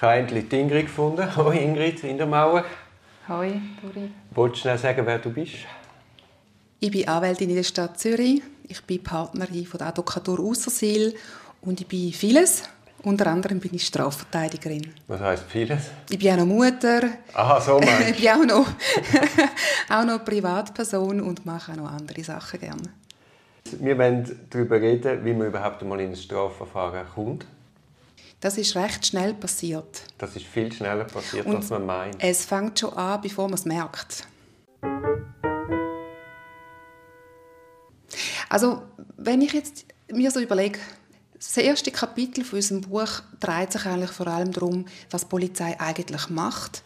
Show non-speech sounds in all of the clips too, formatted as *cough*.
Ich habe endlich die Ingrid gefunden. *laughs* Hallo Ingrid, in der Mauer. Hoi, Dori. Wolltest du schnell sagen, wer du bist? Ich bin Anwältin in der Stadt Zürich. Ich bin Partnerin von der Advokatur Aussersil und ich bin vieles. Unter anderem bin ich Strafverteidigerin. Was heisst vieles? Ich bin auch noch Mutter. Aha, so *laughs* meinst Ich bin auch noch, *laughs* auch noch Privatperson und mache auch noch andere Sachen gerne. Wir wollen darüber reden, wie man überhaupt einmal in ein Strafverfahren kommt. Das ist recht schnell passiert. Das ist viel schneller passiert, Und als man meint. Es fängt schon an, bevor man es merkt. Also, wenn ich jetzt mir so überlege, das erste Kapitel von unserem Buch dreht sich eigentlich vor allem darum, was die Polizei eigentlich macht,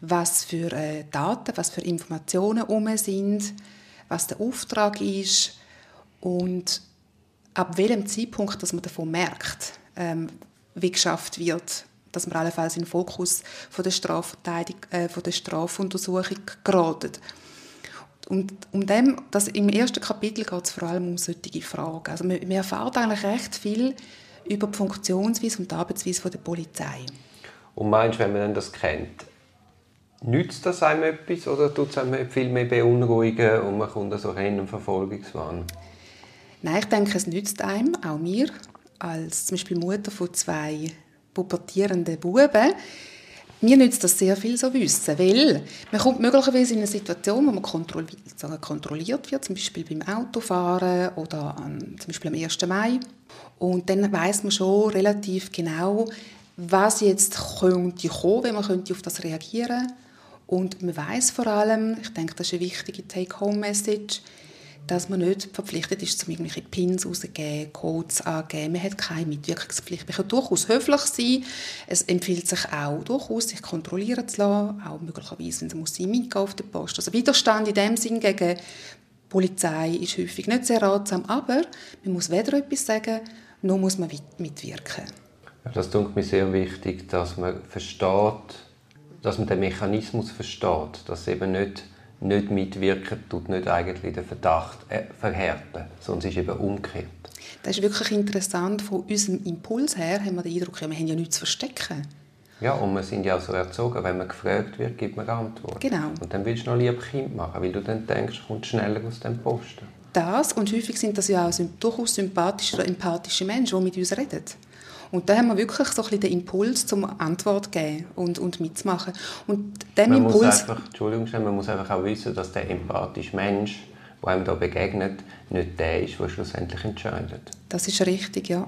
was für äh, Daten, was für Informationen um sind, was der Auftrag ist und ab welchem Zeitpunkt, dass man davon merkt, ähm, wie geschafft wird, dass man allenfalls in den Fokus von der, Strafverteidigung, äh, von der Strafuntersuchung geratet. Und um dem, das, im ersten Kapitel geht es vor allem um solche Fragen. Also man, man erfährt eigentlich recht viel über die Funktionsweise und die Arbeitsweise der Polizei. Und meinst du, wenn man dann das kennt, nützt das einem etwas oder tut es einem viel mehr beunruhigen und man kommt so in einen Verfolgungswahn? Nein, ich denke, es nützt einem, auch mir, als zum Beispiel Mutter von zwei pubertierenden Buben, mir nützt das sehr viel so wissen, weil man kommt möglicherweise in eine Situation, wo man kontrolliert, wird, zum Beispiel beim Autofahren oder an, zum Beispiel am 1. Mai. Und dann weiß man schon relativ genau, was jetzt könnte kommen, wenn man könnte auf das reagieren Und man weiß vor allem, ich denke, das ist eine wichtige Take-Home-Message, dass man nicht verpflichtet ist, zum irgendwelche Pins rauszugeben, Codes anzugeben. Man hat keine Mitwirkungspflicht. Man kann durchaus höflich sein. Es empfiehlt sich auch durchaus, sich kontrollieren zu lassen, auch möglicherweise, wenn man muss mitgehen auf der Post. Also Widerstand in dem Sinn gegen die Polizei ist häufig nicht sehr ratsam, aber man muss weder etwas sagen, noch muss man mitwirken. Das tut mir sehr wichtig, dass man versteht, dass man den Mechanismus versteht, dass eben nicht nicht mitwirken, tut nicht eigentlich den Verdacht äh, verhärten, sondern es ist eben umgekehrt. Das ist wirklich interessant. Von unserem Impuls her haben wir den Eindruck, wir haben ja nichts zu verstecken. Ja, und wir sind ja auch so erzogen, wenn man gefragt wird, gibt man Antwort. Genau. Und dann willst du noch lieber Kind machen, weil du dann denkst, kommt schneller aus dem Posten. Das, und häufig sind das ja auch durchaus sympathische oder empathische Menschen, die mit uns reden. Und da haben wir wirklich so ein bisschen den Impuls, zum Antwort zu geben und, und mitzumachen. Und dem man Impuls... Muss einfach, Entschuldigung, man muss einfach auch wissen, dass der empathische Mensch, der einem da begegnet, nicht der ist, der schlussendlich entscheidet. Das ist richtig, ja.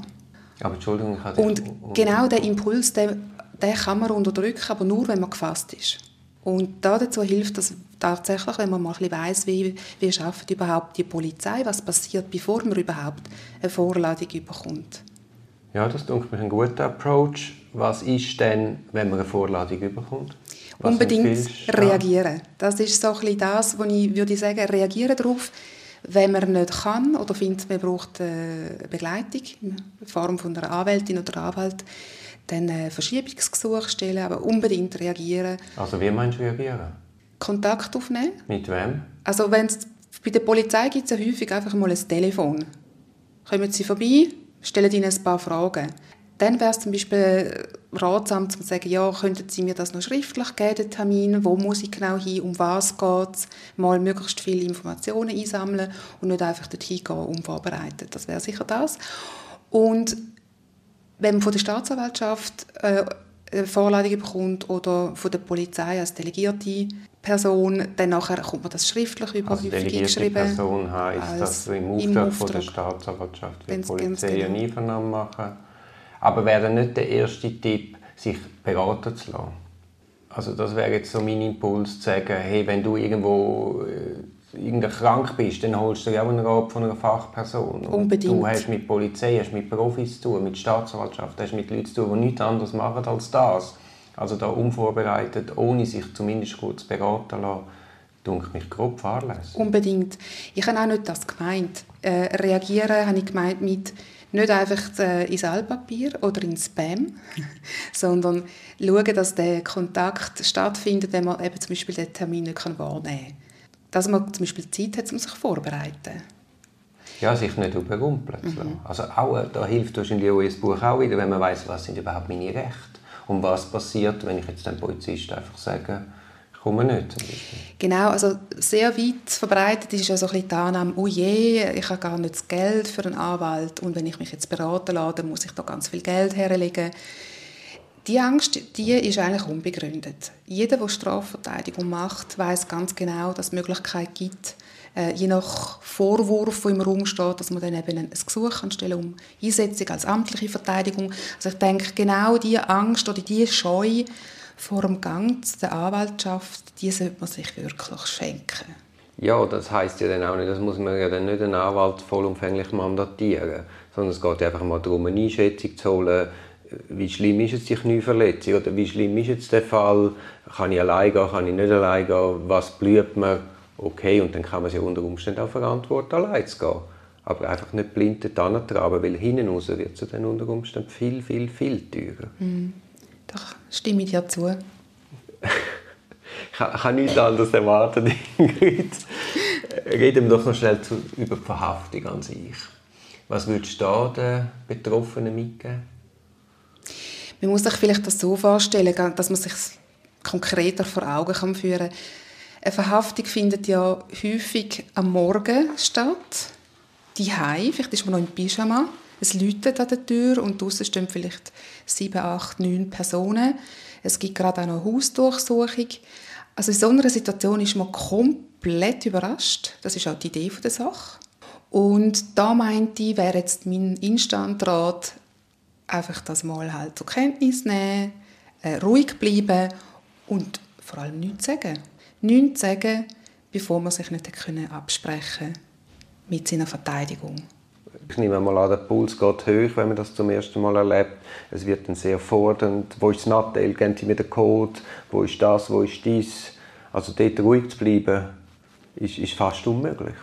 Aber Entschuldigung, ich hatte Und genau den Impuls, den, den kann man unterdrücken, aber nur, wenn man gefasst ist. Und dazu hilft es tatsächlich, wenn man mal ein bisschen weiss, wie, wie schafft überhaupt die Polizei, was passiert, bevor man überhaupt eine Vorladung bekommt. Ja, das ist mir ein guter Approach. Was ist denn, wenn man eine Vorladung bekommt? Was Unbedingt reagieren. Das ist so ein bisschen das, was ich würde sagen, reagieren darauf. Wenn man nicht kann oder findet, man braucht eine Begleitung in Form von einer Anwältin oder Anwalt, dann ein Verschiebungsgesuch stellen, aber unbedingt reagieren. Also wie meinst du reagieren? Kontakt aufnehmen. Mit wem? Also wenn's, bei der Polizei gibt es ja häufig einfach mal ein Telefon. Kommen Sie vorbei, stellen Ihnen ein paar Fragen. Dann wäre es zum Beispiel ratsam, zu sagen, ja, könnten Sie mir das noch schriftlich geben, den Termin, wo muss ich genau hin, um was geht es, mal möglichst viele Informationen einsammeln und nicht einfach dorthin gehen, unvorbereitet. Das wäre sicher das. Und wenn man von der Staatsanwaltschaft äh, eine Vorladung bekommt oder von der Polizei als delegierte Person, dann nachher kommt man das schriftlich über also delegierte Person heisst, dass du im Auftrag, im Auftrag von der Staatsanwaltschaft die Polizei genau. eine Einvernahme machen. Aber wäre nicht der erste Tipp, sich beraten zu lassen? Also das wäre jetzt so mein Impuls, zu sagen, hey, wenn du irgendwo äh, irgendwie krank bist, dann holst du dir auch einen Rat von einer Fachperson. Unbedingt. du hast mit Polizei, hast mit Profis zu tun, mit Staatsanwaltschaft, hast mit Leuten zu tun, die nichts anderes machen als das. Also da unvorbereitet, ohne sich zumindest kurz beraten lassen, denke mich grob fahrlässig. Unbedingt. Ich habe auch nicht das gemeint. Äh, reagieren habe ich gemeint mit nicht einfach äh, ins Altpapier oder ins Spam, *laughs* sondern schauen, dass der Kontakt stattfindet, wenn man eben zum Beispiel den Termin nicht wahrnehmen kann. Dass man zum Beispiel Zeit hat, um sich vorzubereiten. Ja, sich nicht überrumpeln zu lassen. Mhm. Also auch, da hilft wahrscheinlich auch das Buch auch wieder, wenn man weiß, was sind überhaupt meine Rechte Und was passiert, wenn ich jetzt dem Polizist einfach sage, ich komme nicht? Genau, also sehr weit verbreitet ist ja so ein bisschen die Annahme, oh je, ich habe gar nicht das Geld für einen Anwalt und wenn ich mich jetzt beraten lasse, dann muss ich da ganz viel Geld herlegen. Die Angst, die ist eigentlich unbegründet. Jeder, der Strafverteidigung macht, weiß ganz genau, dass es Möglichkeit gibt, äh, je nach Vorwurf, der im Raum steht, dass man dann eben ein Gesuch anstellen um Einsetzung als amtliche Verteidigung. Also ich denke, genau diese Angst oder diese Scheu vor dem Gang der Anwaltschaft, die sollte man sich wirklich schenken. Ja, das heißt ja dann auch nicht, das muss man ja dann nicht einen Anwalt vollumfänglich mandatieren, sondern es geht einfach mal darum, eine Einschätzung zu holen, wie schlimm ist jetzt die Knieverletzung oder wie schlimm ist jetzt der Fall, kann ich allein gehen, kann ich nicht allein gehen, was blüht mir, okay, und dann kann man sich unter Umständen auch verantworten, allein zu gehen. Aber einfach nicht blind dort traben, weil hinten raus wird es dann unter Umständen viel, viel, viel teurer. Mm, doch, stimme ich dir zu. *laughs* ich habe nichts anderes erwartet, *laughs* Ingrid. Reden wir doch noch schnell zu, über die Verhaftung an sich. Was würdest du da den Betroffenen mitgeben? Man muss sich vielleicht das so vorstellen, dass man sich konkreter vor Augen führen kann eine Verhaftung findet ja häufig am Morgen statt. Die vielleicht ist man noch im Pyjama. Es läutet an der Tür und draußen stehen vielleicht sieben, acht, neun Personen. Es gibt gerade auch noch eine Hausdurchsuchung. Also in so einer Situation ist man komplett überrascht. Das ist auch die Idee der Sache. Und da meinte ich, wäre jetzt mein Instantrat einfach das mal halt zur Kenntnis nehmen, äh, ruhig bleiben und vor allem nichts sagen nichts sagen, bevor man sich nicht können absprechen mit seiner Verteidigung. Ich nehme mal an, der Puls geht hoch, wenn man das zum ersten Mal erlebt. Es wird dann sehr fordernd. Wo ist das Nattel? Geben Sie mir den Code? Wo ist das? Wo ist dies? Also dort ruhig zu bleiben, ist, ist fast unmöglich.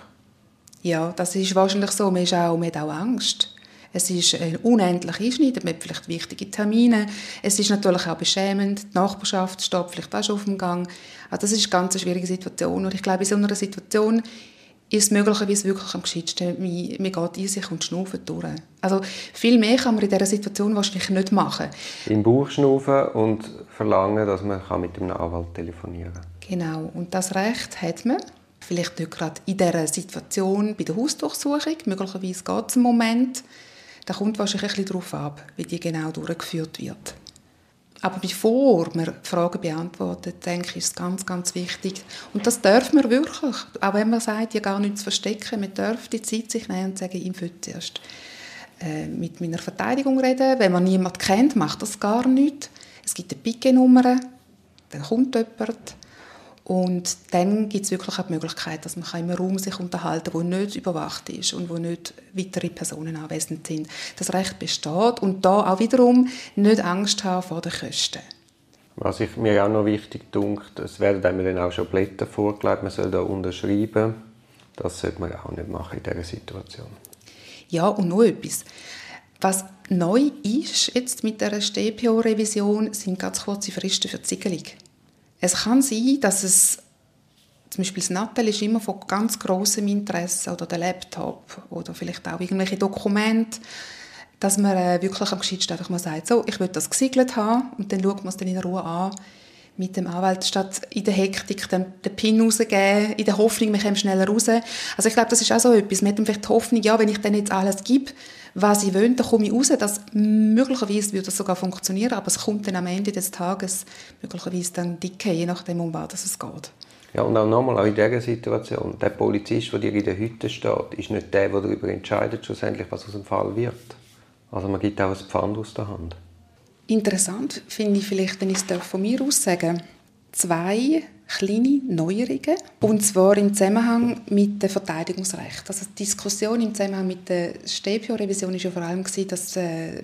Ja, das ist wahrscheinlich so. Man, ist auch, man hat auch Angst. Es ist unendlich einschneidend, man hat vielleicht wichtige Termine. Es ist natürlich auch beschämend, die Nachbarschaft steht vielleicht auch schon auf dem Gang. Also das ist eine ganz schwierige Situation und ich glaube, in so einer Situation ist es möglicherweise wirklich am geschicktesten, man, man geht in sich und schnauft durch. Also viel mehr kann man in dieser Situation wahrscheinlich nicht machen. Im Bauch schnaufen und verlangen, dass man mit dem Anwalt telefonieren kann. Genau, und das Recht hat man. Vielleicht nicht gerade in dieser Situation bei der Hausdurchsuchung. Möglicherweise geht es einen Moment. Da kommt wahrscheinlich ein darauf ab, wie die genau durchgeführt wird. Aber bevor man Fragen beantwortet, denke ich, ist es ganz, ganz wichtig. Und das darf man wirklich. Auch wenn man sagt, ja gar nichts verstecken, man darf die Zeit sich nehmen und sagen, ich will zuerst äh, mit meiner Verteidigung reden. Wenn man niemanden kennt, macht das gar nichts. Es gibt eine Picke-Nummer, dann kommt jemand und dann gibt es wirklich auch die Möglichkeit, dass man im Raum sich unterhalten kann, der nicht überwacht ist und wo nicht weitere Personen anwesend sind. Das Recht besteht und da auch wiederum nicht Angst haben vor den Kosten. Was ich mir auch noch wichtig dunkt, es werden einem dann auch schon Blätter vorgelegt, man soll da unterschreiben. Das sollte man auch nicht machen in dieser Situation. Ja, und noch etwas. Was neu ist jetzt mit der StPO-Revision, sind ganz kurze Fristen für die Ziegelung. Es kann sein, dass es zum Beispiel das Nattel ist immer von ganz großem Interesse oder der Laptop oder vielleicht auch irgendwelche Dokumente, dass man äh, wirklich am gescheitsten einfach mal sagt, so, ich will das gesiegelt haben und dann schaut man es dann in Ruhe an mit dem Anwalt, statt in der Hektik den, den Pin rauszugeben, in der Hoffnung, wir kommen schneller raus. Also ich glaube, das ist auch so etwas. Man hat vielleicht die Hoffnung, ja, wenn ich dann jetzt alles gebe, was ich will, dann komme ich raus. Das, möglicherweise würde das sogar funktionieren, aber es kommt dann am Ende des Tages möglicherweise dann dicke, je nachdem, um was es geht. Ja, und auch nochmal, auch in dieser Situation, der Polizist, der dir in der Hütte steht, ist nicht der, der darüber entscheidet, schlussendlich, was aus dem Fall wird. Also man gibt auch ein Pfand aus der Hand. Interessant finde ich vielleicht, wenn ich es von mir aus sagen zwei kleine Neuerungen. Und zwar im Zusammenhang mit dem Verteidigungsrecht. Also die Diskussion im Zusammenhang mit der StPO-Revision war ja vor allem, dass, äh,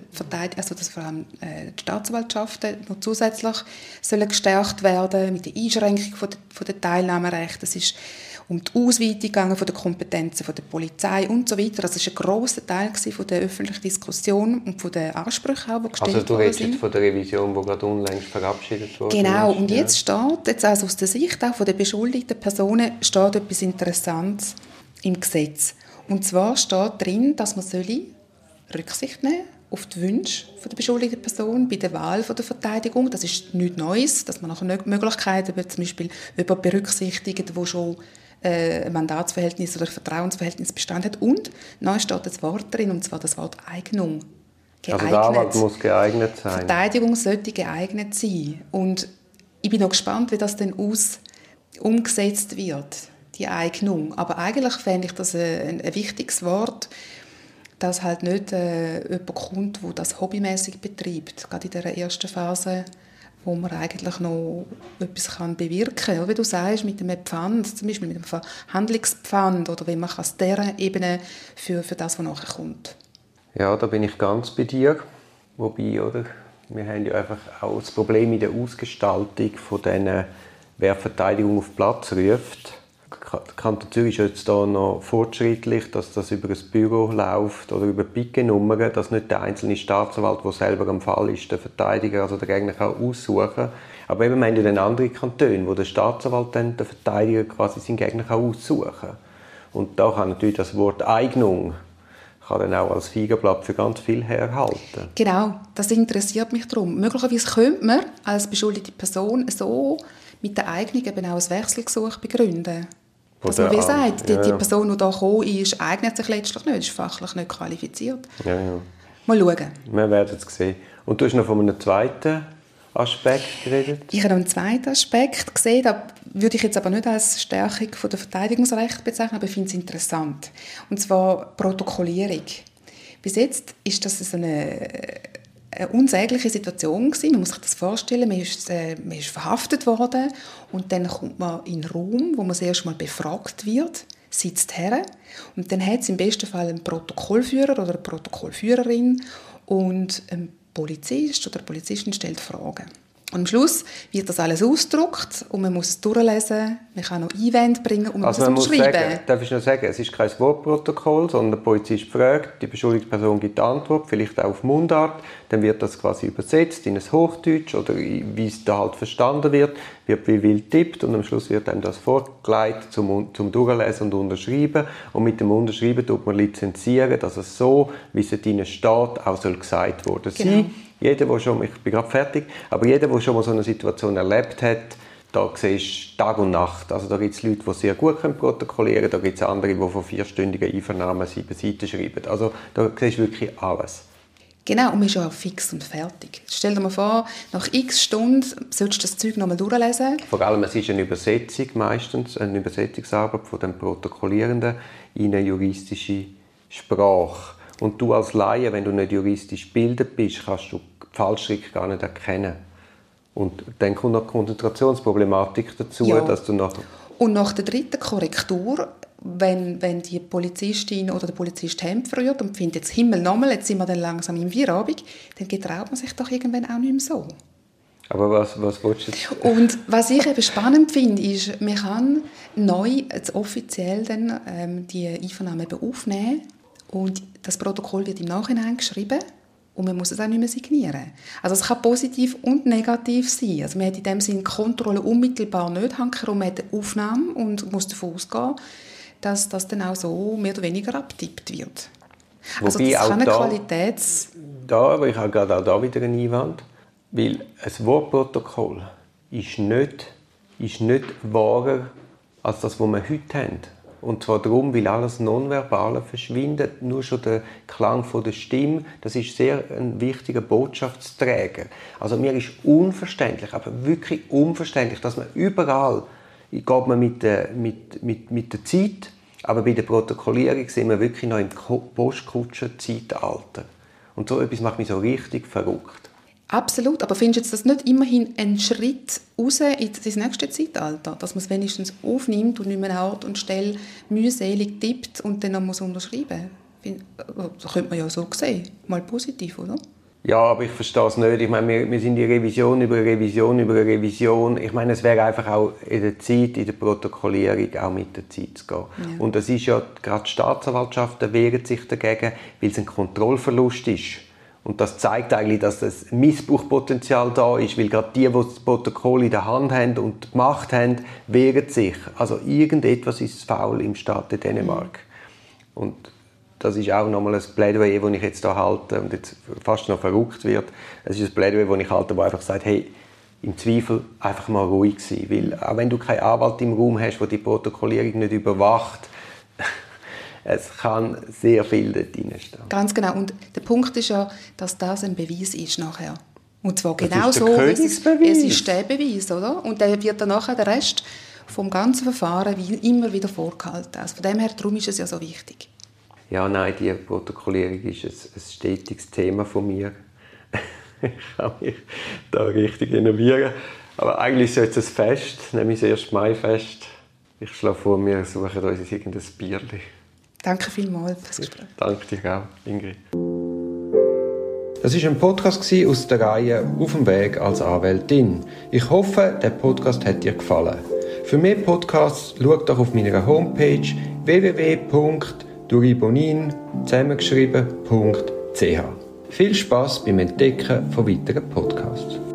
also dass vor allem äh, die Staatsanwaltschaften noch zusätzlich sollen gestärkt werden mit der Einschränkung von der, von der Teilnahmerechte. Das ist um die Ausweitung von der Kompetenzen von der Polizei und so weiter. Das war ein grosser Teil von der öffentlichen Diskussion und von den Ansprüchen, die gestellt Also du redest von der Revision, die gerade unlängst verabschiedet wurde? Genau, und jetzt steht, jetzt also aus der Sicht auch von der beschuldigten Personen, steht etwas Interessantes im Gesetz. Und zwar steht drin, dass man Rücksicht nehmen auf die Wünsche der beschuldigten Person bei der Wahl der Verteidigung. Das ist nichts Neues, dass man nachher Möglichkeiten zum Beispiel über berücksichtigt, wo schon äh, Mandatsverhältnis oder Vertrauensverhältnis bestand hat. Und neu steht das Wort drin, und zwar das Wort Eignung. Geeignet. Also der Anwalt muss geeignet sein. Verteidigung sollte geeignet sein. Und ich bin noch gespannt, wie das dann aus umgesetzt wird, die Eignung. Aber eigentlich fände ich das ein, ein wichtiges Wort, dass halt nicht äh, jemand kommt, der das hobbymäßig betreibt, gerade in der ersten Phase, wo man eigentlich noch etwas kann bewirken kann. Wie du sagst, mit dem Pfand, zum Beispiel mit dem Verhandlungspfand oder wie man aus dieser Ebene für, für das, was nachher kommt. Ja, da bin ich ganz bei dir. Wobei, oder, wir haben ja einfach auch das Problem in der Ausgestaltung von diesen, wer Verteidigung auf Platz ruft. Kanton Zürich ist jetzt da noch fortschrittlich, dass das über ein Büro läuft oder über Pike-Nummern, dass nicht der einzelne Staatsanwalt, der selber am Fall ist, der Verteidiger, also der Gegner kann aussuchen Aber eben, wir haben ja dann andere Kantone, wo der Staatsanwalt dann der Verteidiger quasi seinen Gegner aussuchen kann. Und da kann natürlich das Wort Eignung kann dann auch als Feigenblatt für ganz viel herhalten. Genau, das interessiert mich darum. Möglicherweise könnte man als beschuldigte Person so mit der Eignung eben auch ein Wechselgesuch begründen. Man wie sagt, die, die Person, die hier gekommen ist, eignet sich letztlich nicht, ist fachlich nicht qualifiziert. Ja, ja. Mal schauen. Wir werden es sehen. Und du hast noch von einem zweiten Aspekt geredet? Ich habe einen zweiten Aspekt gesehen, da würde ich jetzt aber nicht als Stärkung der Verteidigungsrecht bezeichnen, aber ich finde es interessant. Und zwar Protokollierung. Bis jetzt ist das eine, eine unsägliche Situation gewesen. Man muss sich das vorstellen, man ist, äh, man ist verhaftet worden und dann kommt man in einen Raum, wo man das erste Mal befragt wird, sitzt her und dann hat es im besten Fall einen Protokollführer oder eine Protokollführerin und ein Polizist oder Polizistin stellt Fragen. Und am Schluss wird das alles ausgedruckt und man muss es durchlesen, man kann noch Einwände bringen und man also muss es unterschreiben. Sagen, darf ich nur sagen, es ist kein Wortprotokoll, sondern der Polizist fragt, die beschuldigte Person gibt die Antwort, vielleicht auch auf Mundart, dann wird das quasi übersetzt in ein Hochdeutsch oder wie es da halt verstanden wird, wird wie wild tippt und am Schluss wird einem das vorgelegt zum, zum Durchlesen und Unterschreiben und mit dem Unterschreiben tut man lizenzieren, dass es so, wie es in steht, auch soll gesagt worden sein genau. Jeder, der schon, ich bin gerade fertig, aber jeder, der schon mal so eine Situation erlebt hat, da siehst du Tag und Nacht. Also da gibt es Leute, die sehr gut können protokollieren können, da gibt es andere, die von vierstündigen Einvernahmen sieben Seiten schreiben. Also da siehst du wirklich alles. Genau, und man ist ja auch fix und fertig. Stell dir mal vor, nach x Stunden sollst du das Zeug nochmal durchlesen. Vor allem, es ist eine Übersetzung meistens, eine Übersetzungsarbeit von dem Protokollierenden in eine juristische Sprache. Und du als Laie, wenn du nicht juristisch gebildet bist, kannst du die Fallstricke gar nicht erkennen. Und dann kommt noch die Konzentrationsproblematik dazu, ja. dass du nach und nach der dritten Korrektur, wenn, wenn die Polizistin oder der Polizist Hemd rührt und findet, jetzt Himmel nochmal, jetzt sind wir dann langsam im Feierabend, dann getraut man sich doch irgendwann auch nicht mehr so. Aber was, was willst du jetzt? Und was ich eben spannend finde, ist, man kann neu, offiziell dann, ähm, die Einvernahme aufnehmen und das Protokoll wird im Nachhinein geschrieben und man muss es auch nicht mehr signieren. Also es kann positiv und negativ sein. Also man hat in dem Sinne Kontrolle unmittelbar nicht, hankerum man hat eine Aufnahme und muss davon ausgehen, dass das dann auch so mehr oder weniger abtippt wird. Also Wobei das kann eine da, Qualitäts... Da, aber ich habe gerade auch da wieder einen Einwand, weil ein Wortprotokoll ist nicht, ist nicht wahrer als das, was wir heute haben. Und zwar darum, weil alles Nonverbale verschwindet. Nur schon der Klang von der Stimme, das ist sehr ein wichtiger Botschaftsträger. Also mir ist unverständlich, aber wirklich unverständlich, dass man überall geht man mit der, mit, mit, mit der Zeit, aber bei der Protokollierung sind wir wirklich noch im Postkutscher-Zeitalter. Und so etwas macht mich so richtig verrückt. Absolut, aber findest du das nicht immerhin ein Schritt raus in das nächste Zeitalter? Dass man es wenigstens aufnimmt und nicht mehr Ort und Stelle mühselig tippt und dann muss unterschreiben muss? Das könnte man ja so sehen. Mal positiv, oder? Ja, aber ich verstehe es nicht. Ich meine, wir, wir sind in Revision über Revision über Revision. Ich meine, es wäre einfach auch in der Zeit, in der Protokollierung auch mit der Zeit zu gehen. Ja. Und das ist ja, gerade die Staatsanwaltschaften wehren sich dagegen, weil es ein Kontrollverlust ist und das zeigt eigentlich, dass das Missbrauchpotenzial da ist, weil gerade die, die das Protokoll in der Hand haben und die Macht haben, wehren sich. Also irgendetwas ist faul im Staat Dänemark. Und das ist auch nochmal ein Plädoyer, das ich jetzt hier halte und jetzt fast noch verrückt wird. Es ist ein Plädoyer, das ich halte, das einfach sagt, hey, im Zweifel einfach mal ruhig sein. Weil auch wenn du keinen Anwalt im Raum hast, der die Protokollierung nicht überwacht, es kann sehr viel dort drinstehen. Ganz genau. Und der Punkt ist ja, dass das ein Beweis ist nachher. Und zwar genau so, es ist, es ist der Beweis, oder? Und der wird dann nachher der Rest vom ganzen Verfahren immer wieder vorgehalten. Also von dem her, darum ist es ja so wichtig. Ja, nein, die Protokollierung ist ein, ein stetiges Thema von mir. *laughs* ich kann mich da richtig innovieren. Aber eigentlich ist es jetzt ein Fest, nämlich das 1. Mai-Fest. Ich schlage vor, wir suchen uns irgendein Bierchen. Danke vielmals fürs Gespräch. Danke dir auch, Ingrid. Das ist ein Podcast aus der Reihe Auf dem Weg als Anwältin. Ich hoffe, der Podcast hat dir gefallen. Für mehr Podcasts schau doch auf meiner Homepage www.duribonin zusammengeschrieben.ch. Viel Spaß beim Entdecken von weiteren Podcasts.